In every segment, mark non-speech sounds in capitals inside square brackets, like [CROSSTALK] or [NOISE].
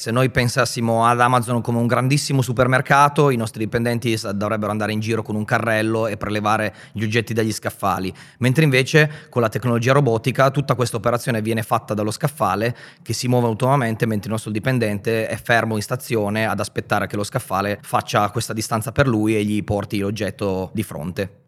Se noi pensassimo ad Amazon come un grandissimo supermercato, i nostri dipendenti dovrebbero andare in giro con un carrello e prelevare gli oggetti dagli scaffali, mentre invece con la tecnologia robotica tutta questa operazione viene fatta dallo scaffale che si muove autonomamente mentre il nostro dipendente è fermo in stazione ad aspettare che lo scaffale faccia questa distanza per lui e gli porti l'oggetto di fronte.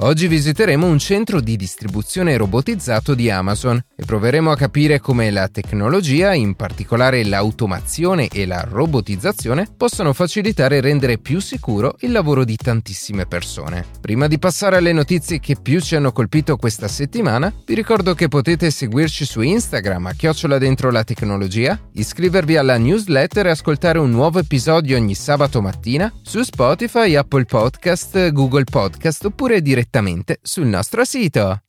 Oggi visiteremo un centro di distribuzione robotizzato di Amazon e proveremo a capire come la tecnologia, in particolare l'automazione e la robotizzazione, possono facilitare e rendere più sicuro il lavoro di tantissime persone. Prima di passare alle notizie che più ci hanno colpito questa settimana, vi ricordo che potete seguirci su Instagram a chiocciola dentro la tecnologia, iscrivervi alla newsletter e ascoltare un nuovo episodio ogni sabato mattina su Spotify, Apple Podcast, Google Podcast oppure direttamente direttamente sul nostro sito.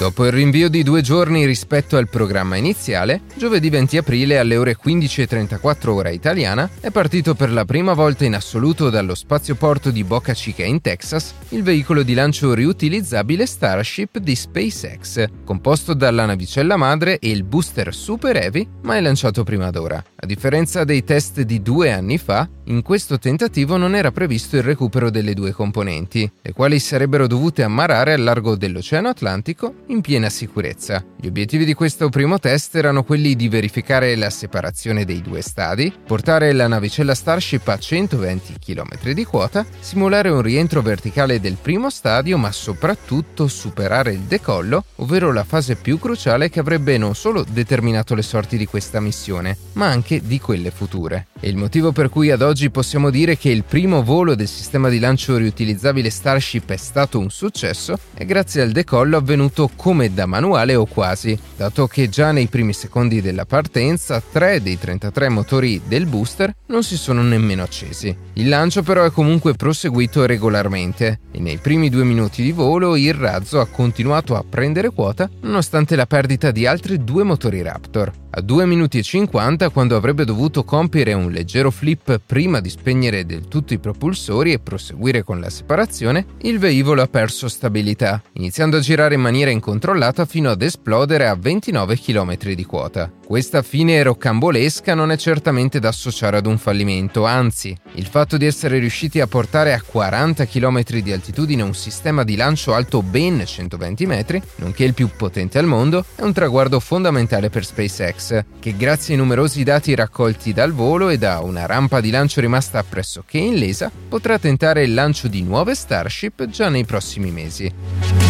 Dopo il rinvio di due giorni rispetto al programma iniziale, giovedì 20 aprile alle ore 15.34 ora italiana è partito per la prima volta in assoluto dallo spazioporto di Boca Chica in Texas il veicolo di lancio riutilizzabile Starship di SpaceX, composto dalla navicella madre e il booster Super Heavy, mai lanciato prima d'ora. A differenza dei test di due anni fa, in questo tentativo non era previsto il recupero delle due componenti, le quali sarebbero dovute ammarrare al largo dell'Oceano Atlantico in piena sicurezza. Gli obiettivi di questo primo test erano quelli di verificare la separazione dei due stadi, portare la navicella Starship a 120 km di quota, simulare un rientro verticale del primo stadio, ma soprattutto superare il decollo, ovvero la fase più cruciale che avrebbe non solo determinato le sorti di questa missione, ma anche di quelle future. E il motivo per cui ad oggi possiamo dire che il primo volo del sistema di lancio riutilizzabile Starship è stato un successo è grazie al decollo avvenuto come da manuale o quasi, dato che già nei primi secondi della partenza tre dei 33 motori del booster non si sono nemmeno accesi. Il lancio però è comunque proseguito regolarmente e nei primi due minuti di volo il razzo ha continuato a prendere quota nonostante la perdita di altri due motori Raptor. A 2 minuti e 50, quando avrebbe dovuto compiere un leggero flip prima di spegnere del tutto i propulsori e proseguire con la separazione, il velivolo ha perso stabilità, iniziando a girare in maniera incontrollata fino ad esplodere a 29 km di quota. Questa fine rocambolesca non è certamente da associare ad un fallimento, anzi, il fatto di essere riusciti a portare a 40 km di altitudine un sistema di lancio alto ben 120 metri, nonché il più potente al mondo, è un traguardo fondamentale per SpaceX che grazie ai numerosi dati raccolti dal volo e da una rampa di lancio rimasta pressoché illesa, potrà tentare il lancio di nuove Starship già nei prossimi mesi.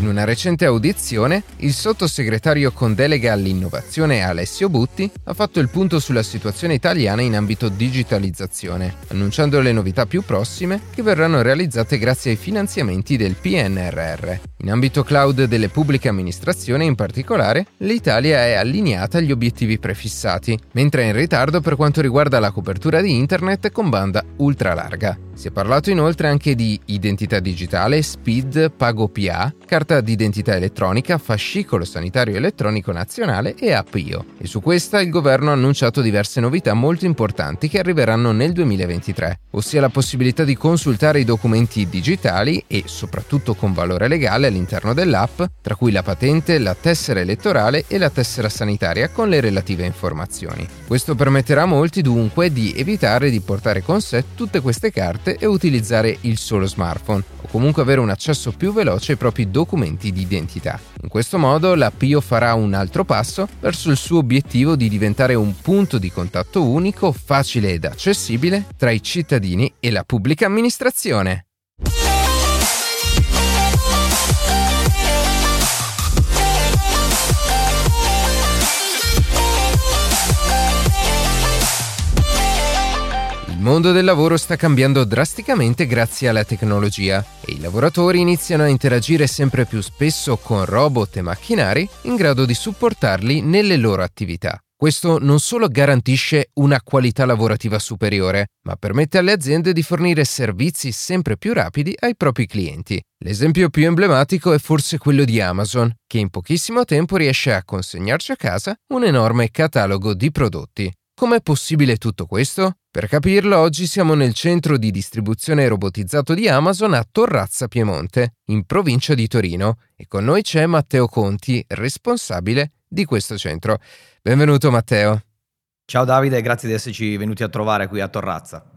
In una recente audizione, il sottosegretario con delega all'innovazione Alessio Butti ha fatto il punto sulla situazione italiana in ambito digitalizzazione, annunciando le novità più prossime che verranno realizzate grazie ai finanziamenti del PNRR. In ambito cloud delle pubbliche amministrazioni in particolare, l'Italia è allineata agli obiettivi prefissati, mentre è in ritardo per quanto riguarda la copertura di internet con banda ultra larga. Si è parlato inoltre anche di identità digitale, SPID, Pago PA, carta d'identità elettronica, fascicolo sanitario elettronico nazionale e app IO. E su questa il governo ha annunciato diverse novità molto importanti che arriveranno nel 2023, ossia la possibilità di consultare i documenti digitali e soprattutto con valore legale all'interno dell'app, tra cui la patente, la tessera elettorale e la tessera sanitaria con le relative informazioni. Questo permetterà a molti dunque di evitare di portare con sé tutte queste carte e utilizzare il solo smartphone o comunque avere un accesso più veloce ai propri documenti di identità. In questo modo la Pio farà un altro passo verso il suo obiettivo di diventare un punto di contatto unico, facile ed accessibile tra i cittadini e la pubblica amministrazione. Mondo del lavoro sta cambiando drasticamente grazie alla tecnologia e i lavoratori iniziano a interagire sempre più spesso con robot e macchinari in grado di supportarli nelle loro attività. Questo non solo garantisce una qualità lavorativa superiore, ma permette alle aziende di fornire servizi sempre più rapidi ai propri clienti. L'esempio più emblematico è forse quello di Amazon, che in pochissimo tempo riesce a consegnarci a casa un enorme catalogo di prodotti. Com'è possibile tutto questo? Per capirlo, oggi siamo nel centro di distribuzione robotizzato di Amazon a Torrazza Piemonte, in provincia di Torino, e con noi c'è Matteo Conti, responsabile di questo centro. Benvenuto Matteo. Ciao Davide, grazie di esserci venuti a trovare qui a Torrazza.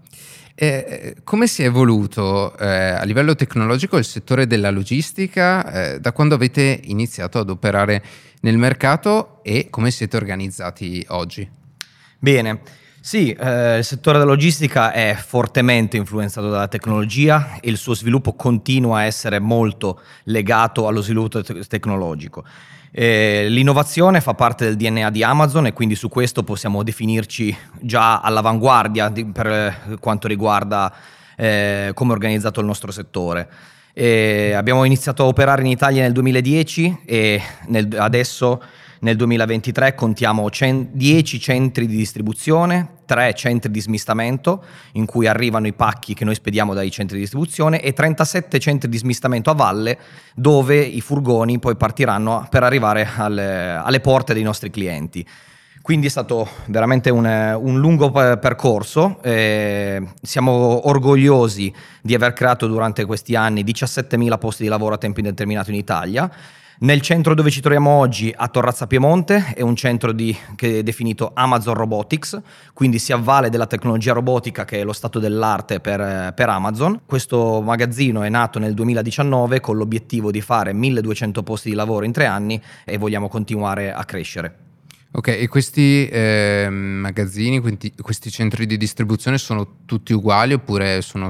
Eh, come si è evoluto eh, a livello tecnologico il settore della logistica eh, da quando avete iniziato ad operare nel mercato e come siete organizzati oggi? Bene, sì, eh, il settore della logistica è fortemente influenzato dalla tecnologia e il suo sviluppo continua a essere molto legato allo sviluppo te- tecnologico. Eh, l'innovazione fa parte del DNA di Amazon e quindi su questo possiamo definirci già all'avanguardia di, per quanto riguarda eh, come è organizzato il nostro settore. Eh, abbiamo iniziato a operare in Italia nel 2010 e nel, adesso nel 2023 contiamo 10 centri di distribuzione, 3 centri di smistamento in cui arrivano i pacchi che noi spediamo dai centri di distribuzione e 37 centri di smistamento a valle dove i furgoni poi partiranno per arrivare alle, alle porte dei nostri clienti. Quindi è stato veramente un, un lungo percorso, eh, siamo orgogliosi di aver creato durante questi anni 17.000 posti di lavoro a tempo indeterminato in Italia nel centro dove ci troviamo oggi, a Torrazza Piemonte, è un centro di, che è definito Amazon Robotics, quindi si avvale della tecnologia robotica che è lo stato dell'arte per, per Amazon. Questo magazzino è nato nel 2019 con l'obiettivo di fare 1200 posti di lavoro in tre anni e vogliamo continuare a crescere. Ok, e questi eh, magazzini, questi, questi, centri di distribuzione sono tutti uguali oppure sono...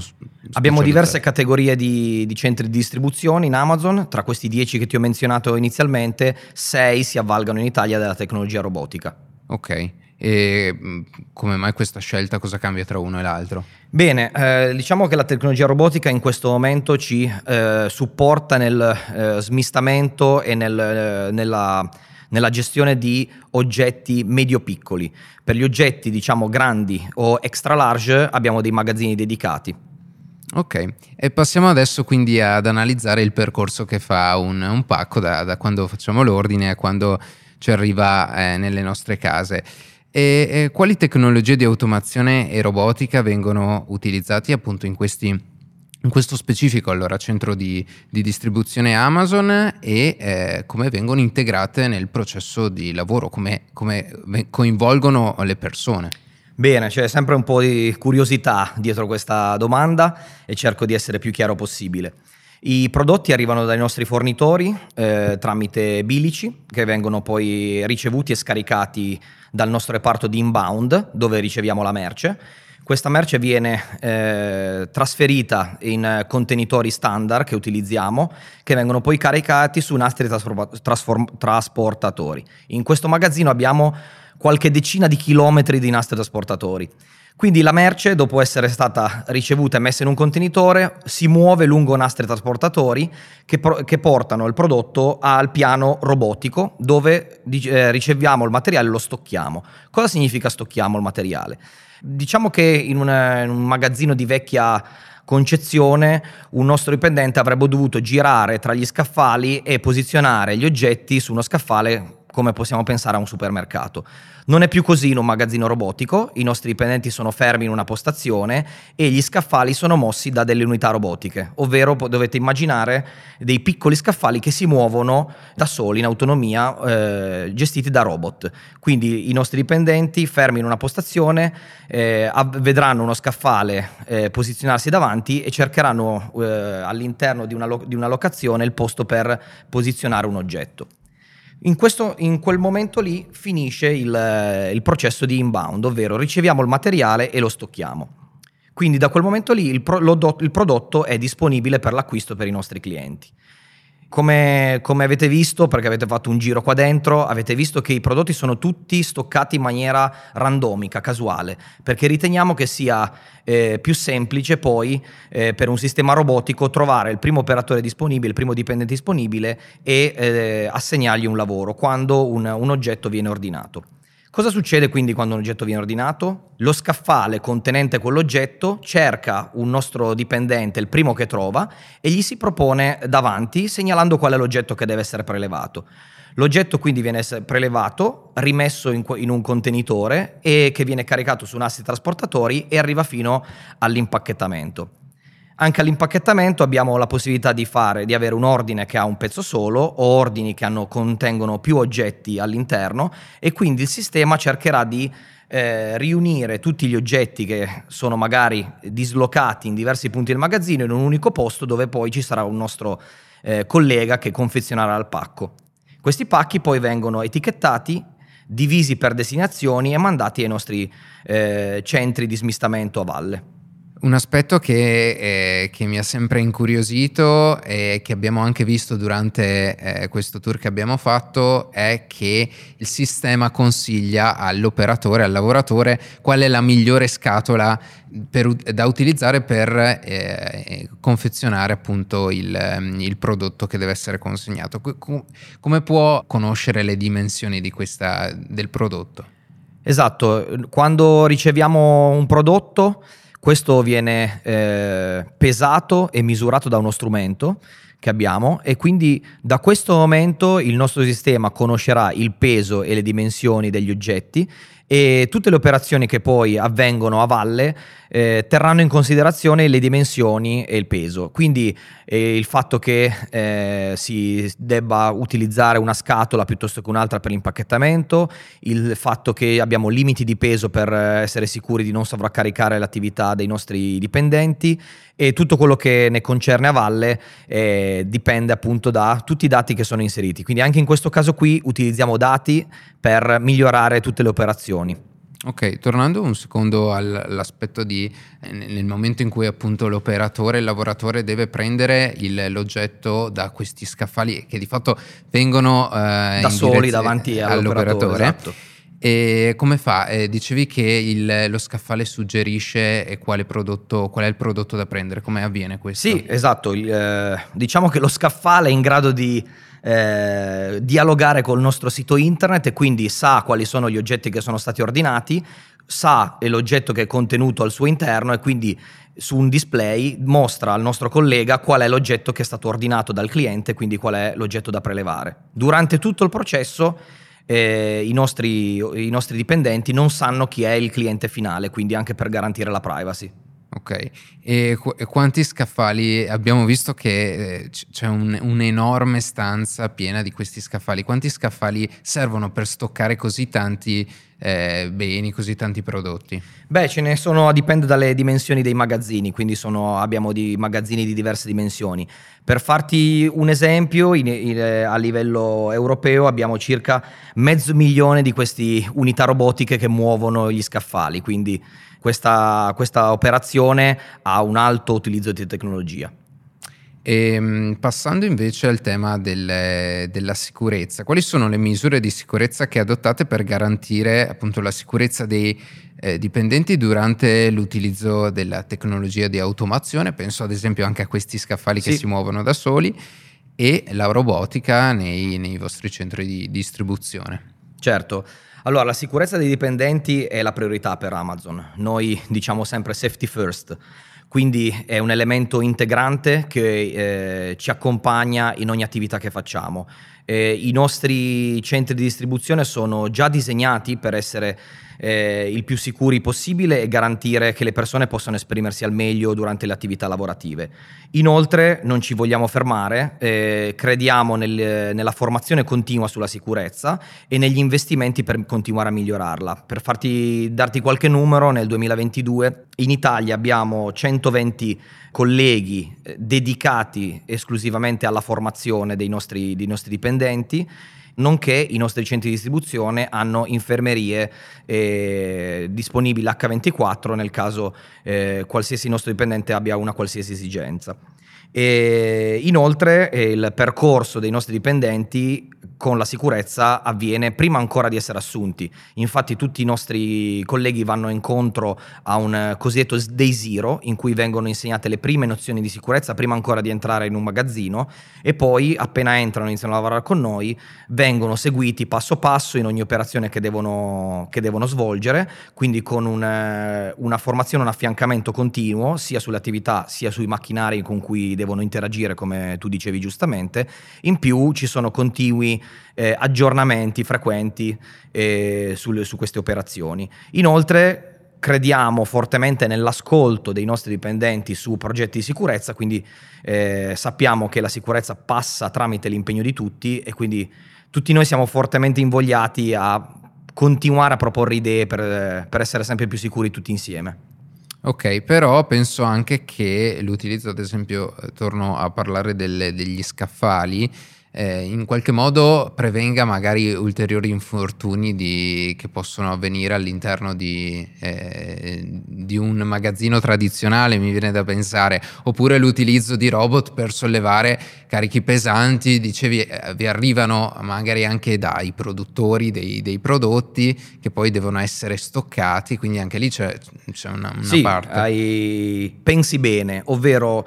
Abbiamo diverse categorie di, di, centri di distribuzione in Amazon, tra questi 10 che ti ho menzionato inizialmente, 6 si avvalgano in Italia della tecnologia robotica. Ok, e mm, come mai questa scelta? Cosa cambia tra uno e l'altro? Bene, eh, diciamo che la tecnologia robotica in questo momento ci eh, supporta nel eh, smistamento e nel, eh, nella nella gestione di oggetti medio-piccoli. Per gli oggetti, diciamo, grandi o extra large abbiamo dei magazzini dedicati. Ok, e passiamo adesso quindi ad analizzare il percorso che fa un, un pacco da, da, quando facciamo l'ordine a quando ci arriva eh, nelle nostre case. E, e quali tecnologie di automazione e robotica vengono utilizzati appunto in questi in questo specifico allora centro di, di distribuzione Amazon e eh, come vengono integrate nel processo di lavoro, come, come coinvolgono le persone. Bene, c'è sempre un po' di curiosità dietro questa domanda e cerco di essere più chiaro possibile. I prodotti arrivano dai nostri fornitori eh, tramite bilici che vengono poi ricevuti e scaricati dal nostro reparto di inbound dove riceviamo la merce questa merce viene eh, trasferita in contenitori standard che utilizziamo, che vengono poi caricati su nastri trasform- trasportatori. In questo magazzino abbiamo qualche decina di chilometri di nastri trasportatori. Quindi la merce, dopo essere stata ricevuta e messa in un contenitore, si muove lungo nastri trasportatori che, pro- che portano il prodotto al piano robotico dove eh, riceviamo il materiale e lo stocchiamo. Cosa significa stocchiamo il materiale? Diciamo che in, una, in un magazzino di vecchia concezione un nostro dipendente avrebbe dovuto girare tra gli scaffali e posizionare gli oggetti su uno scaffale come possiamo pensare a un supermercato. Non è più così in un magazzino robotico, i nostri dipendenti sono fermi in una postazione e gli scaffali sono mossi da delle unità robotiche, ovvero dovete immaginare dei piccoli scaffali che si muovono da soli in autonomia, eh, gestiti da robot. Quindi i nostri dipendenti fermi in una postazione eh, vedranno uno scaffale eh, posizionarsi davanti e cercheranno eh, all'interno di una, lo- di una locazione il posto per posizionare un oggetto. In, questo, in, quel momento lì finisce il, il, processo di inbound, ovvero riceviamo il materiale e lo stocchiamo. Quindi da quel momento lì il, pro, lo, il prodotto è disponibile per l'acquisto per i nostri clienti. Come, come, avete visto, perché avete fatto un giro qua dentro, avete visto che i prodotti sono tutti stoccati in maniera randomica, casuale, perché riteniamo che sia eh, più semplice poi eh, per un sistema robotico trovare il primo operatore disponibile, il primo dipendente disponibile e eh, assegnargli un lavoro quando un, un oggetto viene ordinato. Cosa succede quindi quando un oggetto viene ordinato? Lo scaffale contenente quell'oggetto cerca un nostro dipendente, il primo che trova, e gli si propone davanti segnalando qual è l'oggetto che deve essere prelevato. L'oggetto quindi viene prelevato, rimesso in, un contenitore e che viene caricato su nastri trasportatori e arriva fino all'impacchettamento. Anche all'impacchettamento abbiamo la possibilità di, fare, di avere un ordine che ha un pezzo solo o ordini che hanno, contengono più oggetti all'interno e quindi il sistema cercherà di eh, riunire tutti gli oggetti che sono magari dislocati in diversi punti del magazzino in un unico posto dove poi ci sarà un nostro eh, collega che confezionerà il pacco. Questi pacchi poi vengono etichettati, divisi per destinazioni e mandati ai nostri eh, centri di smistamento a valle. Un aspetto che, eh, che, mi ha sempre incuriosito e che abbiamo anche visto durante eh, questo tour che abbiamo fatto è che il sistema consiglia all'operatore, al lavoratore, qual è la migliore scatola per, da utilizzare per eh, confezionare appunto il, il, prodotto che deve essere consegnato. come può conoscere le dimensioni questa, del prodotto? Esatto, quando riceviamo un prodotto questo viene eh, pesato e misurato da uno strumento che abbiamo e quindi da questo momento il nostro sistema conoscerà il peso e le dimensioni degli oggetti e tutte le operazioni che poi avvengono a valle eh, terranno in considerazione le dimensioni e il peso. Quindi eh, il fatto che eh, si debba utilizzare una scatola piuttosto che un'altra per l'impacchettamento, il fatto che abbiamo limiti di peso per essere sicuri di non sovraccaricare l'attività dei nostri dipendenti e tutto quello che ne concerne a valle eh, dipende appunto da tutti i dati che sono inseriti. Quindi anche in questo caso qui utilizziamo dati per migliorare tutte le operazioni. Ok, tornando un secondo all'aspetto di eh, nel momento in cui appunto l'operatore, il lavoratore deve prendere il, l'oggetto da questi scaffali che di fatto vengono eh, da soli davanti all'operatore. Esatto. E come fa? Eh, dicevi che il, lo scaffale suggerisce quale prodotto, qual è il prodotto da prendere, come avviene questo? Sì, esatto. Il, eh, diciamo che lo scaffale è in grado di eh, dialogare col nostro sito internet e quindi sa quali sono gli oggetti che sono stati ordinati, sa l'oggetto che è contenuto al suo interno e quindi su un display mostra al nostro collega qual è l'oggetto che è stato ordinato dal cliente, quindi qual è l'oggetto da prelevare. Durante tutto il processo eh, i, nostri, i nostri dipendenti non sanno chi è il cliente finale, quindi anche per garantire la privacy. Ok, e, qu- quanti scaffali? Abbiamo visto che eh, c- c'è un, un'enorme stanza piena di questi scaffali. Quanti scaffali servono per stoccare così tanti eh, beni, così tanti prodotti? Beh, ce ne sono, dipende dalle dimensioni dei magazzini, quindi sono, abbiamo di magazzini di diverse dimensioni. Per farti un esempio, in, in, a livello europeo abbiamo circa mezzo milione di queste unità robotiche che muovono gli scaffali, quindi questa, questa operazione ha un alto utilizzo di tecnologia. E, ehm, passando invece al tema del, della sicurezza, quali sono le misure di sicurezza che adottate per garantire appunto la sicurezza dei eh, dipendenti durante l'utilizzo della tecnologia di automazione? Penso ad esempio anche a questi scaffali sì. che si muovono da soli e la robotica nei, nei vostri centri di distribuzione. Certo. Allora, la sicurezza dei dipendenti è la priorità per Amazon. Noi diciamo sempre safety first, quindi è un elemento integrante che eh, ci accompagna in ogni attività che facciamo. Eh, I nostri centri di distribuzione sono già disegnati per essere eh, il più sicuri possibile e garantire che le persone possano esprimersi al meglio durante le attività lavorative. Inoltre non ci vogliamo fermare, eh, crediamo nel, nella formazione continua sulla sicurezza e negli investimenti per continuare a migliorarla. Per farti, darti qualche numero, nel 2022 in Italia abbiamo 120 colleghi eh, dedicati esclusivamente alla formazione dei nostri, dei nostri dipendenti nonché i nostri centri di distribuzione hanno infermerie eh, disponibili H24 nel caso eh, qualsiasi nostro dipendente abbia una qualsiasi esigenza. E inoltre eh, il percorso dei nostri dipendenti con la sicurezza avviene prima ancora di essere assunti. Infatti tutti i nostri colleghi vanno incontro a un cosiddetto day zero in cui vengono insegnate le prime nozioni di sicurezza prima ancora di entrare in un magazzino e poi appena entrano e iniziano a lavorare con noi vengono seguiti passo passo in ogni operazione che devono, che devono svolgere, quindi con un, una formazione, un affiancamento continuo sia sulle attività sia sui macchinari con cui devono interagire come tu dicevi giustamente. In più ci sono continui eh, aggiornamenti frequenti eh, su, su queste operazioni. Inoltre crediamo fortemente nell'ascolto dei nostri dipendenti su progetti di sicurezza, quindi eh, sappiamo che la sicurezza passa tramite l'impegno di tutti e quindi tutti noi siamo fortemente invogliati a continuare a proporre idee per, per essere sempre più sicuri tutti insieme. Ok, però penso anche che l'utilizzo, ad esempio, eh, torno a parlare delle, degli scaffali, eh, in qualche modo prevenga magari ulteriori infortuni di, che possono avvenire all'interno di, eh, di, un magazzino tradizionale, mi viene da pensare, oppure l'utilizzo di robot per sollevare carichi pesanti, dicevi, eh, vi arrivano magari anche dai produttori dei, dei, prodotti che poi devono essere stoccati, quindi anche lì c'è, c'è una, una sì, parte. Hai, pensi bene, ovvero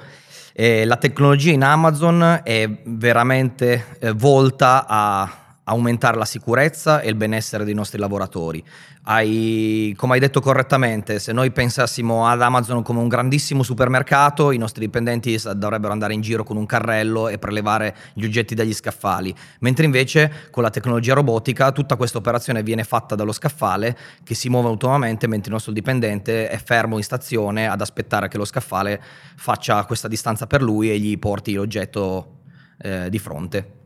eh, la tecnologia in Amazon è veramente eh, volta a aumentare la sicurezza e il benessere dei nostri lavoratori. Hai, come hai detto correttamente, se noi pensassimo ad Amazon come un grandissimo supermercato, i nostri dipendenti dovrebbero andare in giro con un carrello e prelevare gli oggetti dagli scaffali, mentre invece con la tecnologia robotica tutta questa operazione viene fatta dallo scaffale che si muove autonomamente mentre il nostro dipendente è fermo in stazione ad aspettare che lo scaffale faccia questa distanza per lui e gli porti l'oggetto eh, di fronte.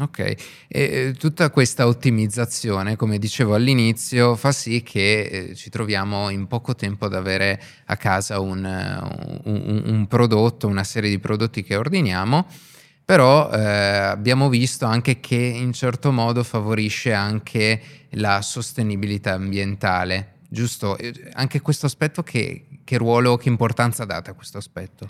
Ok, e tutta questa ottimizzazione, come dicevo all'inizio, fa sì che eh, ci troviamo in poco tempo ad avere a casa un, un, un prodotto, una serie di prodotti che ordiniamo, però eh, abbiamo visto anche che in certo modo favorisce anche la sostenibilità ambientale, giusto? Anche questo aspetto, che, che ruolo, che importanza date a questo aspetto?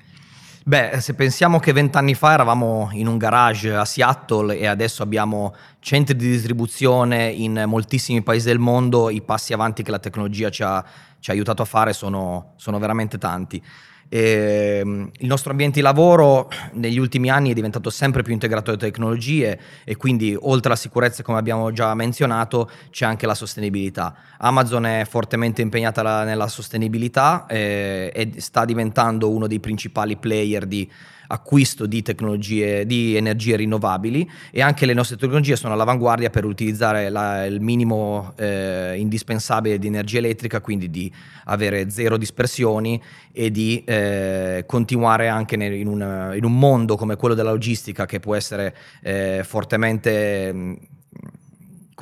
Beh, se pensiamo che vent'anni fa eravamo in un garage a Seattle e adesso abbiamo centri di distribuzione in moltissimi paesi del mondo, i passi avanti che la tecnologia ci ha, ci ha aiutato a fare sono, sono veramente tanti. E, ehm, il nostro ambiente di lavoro negli ultimi anni è diventato sempre più integrato alle tecnologie e quindi oltre alla sicurezza come abbiamo già menzionato c'è anche la sostenibilità. Amazon è fortemente impegnata la, nella sostenibilità eh, e sta diventando uno dei principali player di acquisto di tecnologie di energie rinnovabili e anche le nostre tecnologie sono all'avanguardia per utilizzare la, il minimo eh, indispensabile di energia elettrica, quindi di avere zero dispersioni e di eh, continuare anche nel, in, un, in, un, mondo come quello della logistica che può essere eh, fortemente mh,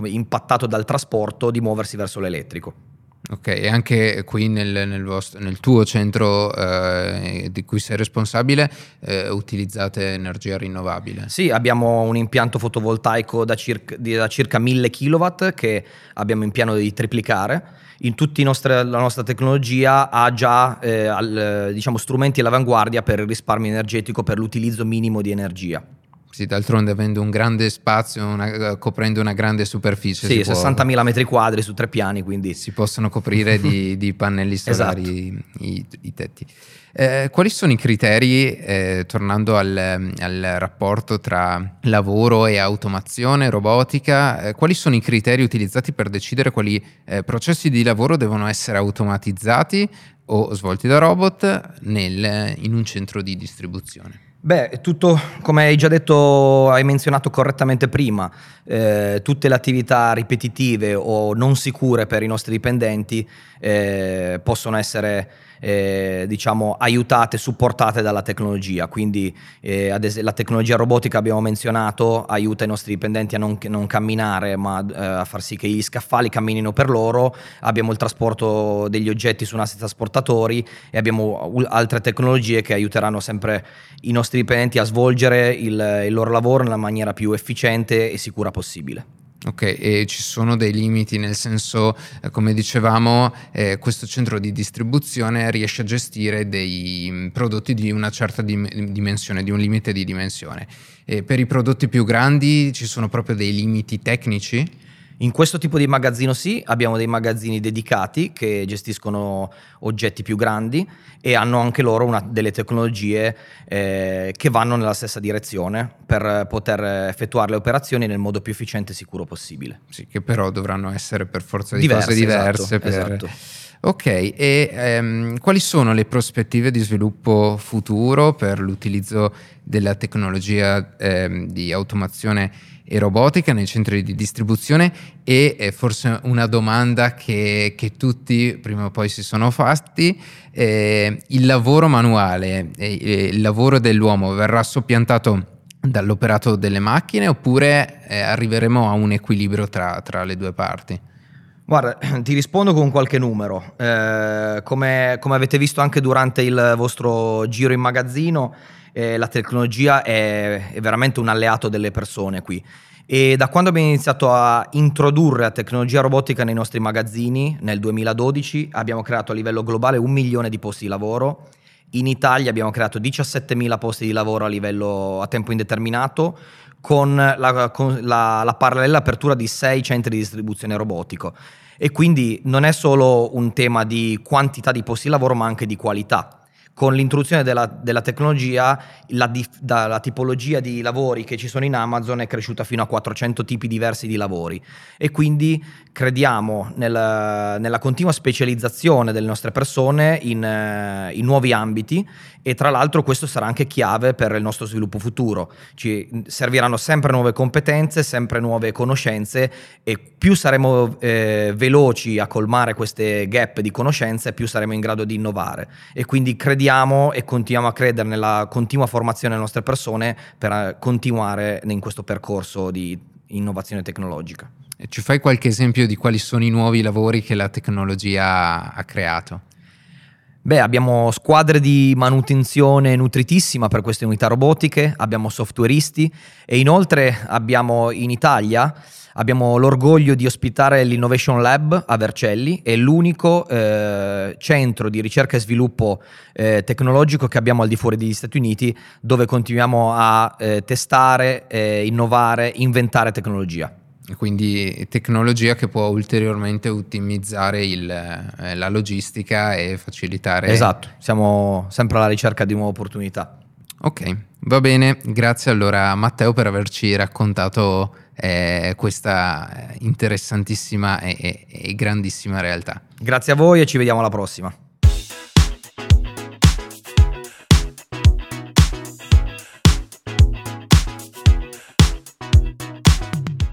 impattato dal trasporto, di muoversi verso l'elettrico. Ok, e anche qui nel, nel, vostro, nel tuo centro eh, di cui sei responsabile eh, utilizzate energia rinnovabile? Sì, abbiamo un impianto fotovoltaico da circa, da circa 1000 kW che abbiamo in piano di triplicare. In tutta la nostra tecnologia ha già eh, al, diciamo, strumenti all'avanguardia per il risparmio energetico, per l'utilizzo minimo di energia. Sì, d'altronde avendo un grande spazio, una, coprendo una grande superficie. Sì, 60.000 metri quadri su tre piani, quindi... Si possono coprire di, [LAUGHS] di pannelli solari esatto. i, i, tetti. Eh, quali sono i criteri, eh, tornando al, al, rapporto tra lavoro e automazione, robotica, eh, quali sono i criteri utilizzati per decidere quali eh, processi di lavoro devono essere automatizzati o svolti da robot nel, in un centro di distribuzione? Beh, tutto come hai già detto, hai menzionato correttamente prima, eh, tutte le attività ripetitive o non sicure per i nostri dipendenti eh, possono essere eh, diciamo, aiutate, supportate dalla tecnologia. Quindi eh, es- la tecnologia robotica abbiamo menzionato aiuta i nostri dipendenti a non, non camminare, ma eh, a far sì che gli scaffali camminino per loro. Abbiamo il trasporto degli oggetti su nastri trasportatori e abbiamo u- altre tecnologie che aiuteranno sempre i nostri dipendenti a svolgere il, il loro lavoro nella maniera più efficiente e sicura possibile. Ok, e ci sono dei limiti, nel senso, eh, come dicevamo, eh, questo centro di distribuzione riesce a gestire dei mm, prodotti di una certa dim- dimensione, di un limite di dimensione. E per i prodotti più grandi ci sono proprio dei limiti tecnici? In questo tipo di magazzino sì, abbiamo dei magazzini dedicati che gestiscono oggetti più grandi e hanno anche loro una, delle tecnologie eh, che vanno nella stessa direzione per poter effettuare le operazioni nel modo più efficiente e sicuro possibile. Sì, che però dovranno essere per forza di diverse, cose diverse. Esatto, per... esatto. Ok, e ehm, quali sono le prospettive di sviluppo futuro per l'utilizzo della tecnologia ehm, di automazione e robotica nei centri di distribuzione e eh, forse una domanda che, che, tutti prima o poi si sono fatti, eh, il lavoro manuale, eh, il lavoro dell'uomo verrà soppiantato dall'operato delle macchine oppure eh, arriveremo a un equilibrio tra, tra, le due parti? Guarda, [CLEARS THROAT] ti rispondo con qualche numero. Eh, come, come avete visto anche durante il vostro giro in magazzino, eh, la tecnologia è, è veramente un alleato delle persone qui. E da quando abbiamo iniziato a introdurre la tecnologia robotica nei nostri magazzini, nel 2012, abbiamo creato a livello globale un milione di posti di lavoro. In Italia abbiamo creato 17.000 posti di lavoro a livello a tempo indeterminato, con la, con la, la parallela apertura di 6 centri di distribuzione robotico. E quindi non è solo un tema di quantità di posti di lavoro, ma anche di qualità con l'introduzione della, della tecnologia la, da, la, tipologia di lavori che ci sono in Amazon è cresciuta fino a 400 tipi diversi di lavori. E quindi crediamo nel, nella continua specializzazione delle nostre persone in, eh, in, nuovi ambiti e tra l'altro questo sarà anche chiave per il nostro sviluppo futuro. Ci serviranno sempre nuove competenze, sempre nuove conoscenze e più saremo eh, veloci a colmare queste gap di conoscenze, più saremo in grado di innovare e quindi crediamo e continuiamo a credere nella continua formazione delle nostre persone per eh, continuare in questo percorso di innovazione tecnologica. Ci fai qualche esempio di quali sono i nuovi lavori che la tecnologia ha creato? Beh, abbiamo squadre di manutenzione nutritissima per queste unità robotiche, abbiamo softwareisti e inoltre abbiamo in Italia Abbiamo l'orgoglio di ospitare l'Innovation Lab a Vercelli, è l'unico eh, centro di ricerca e sviluppo eh, tecnologico che abbiamo al di fuori degli Stati Uniti dove continuiamo a eh, testare, innovare, inventare tecnologia. Quindi tecnologia che può ulteriormente ottimizzare il, eh, la logistica e facilitare. Esatto, siamo sempre alla ricerca di nuove opportunità. Ok, va bene, grazie allora Matteo per averci raccontato eh, questa interessantissima e, e, e grandissima realtà. Grazie a voi e ci vediamo alla prossima.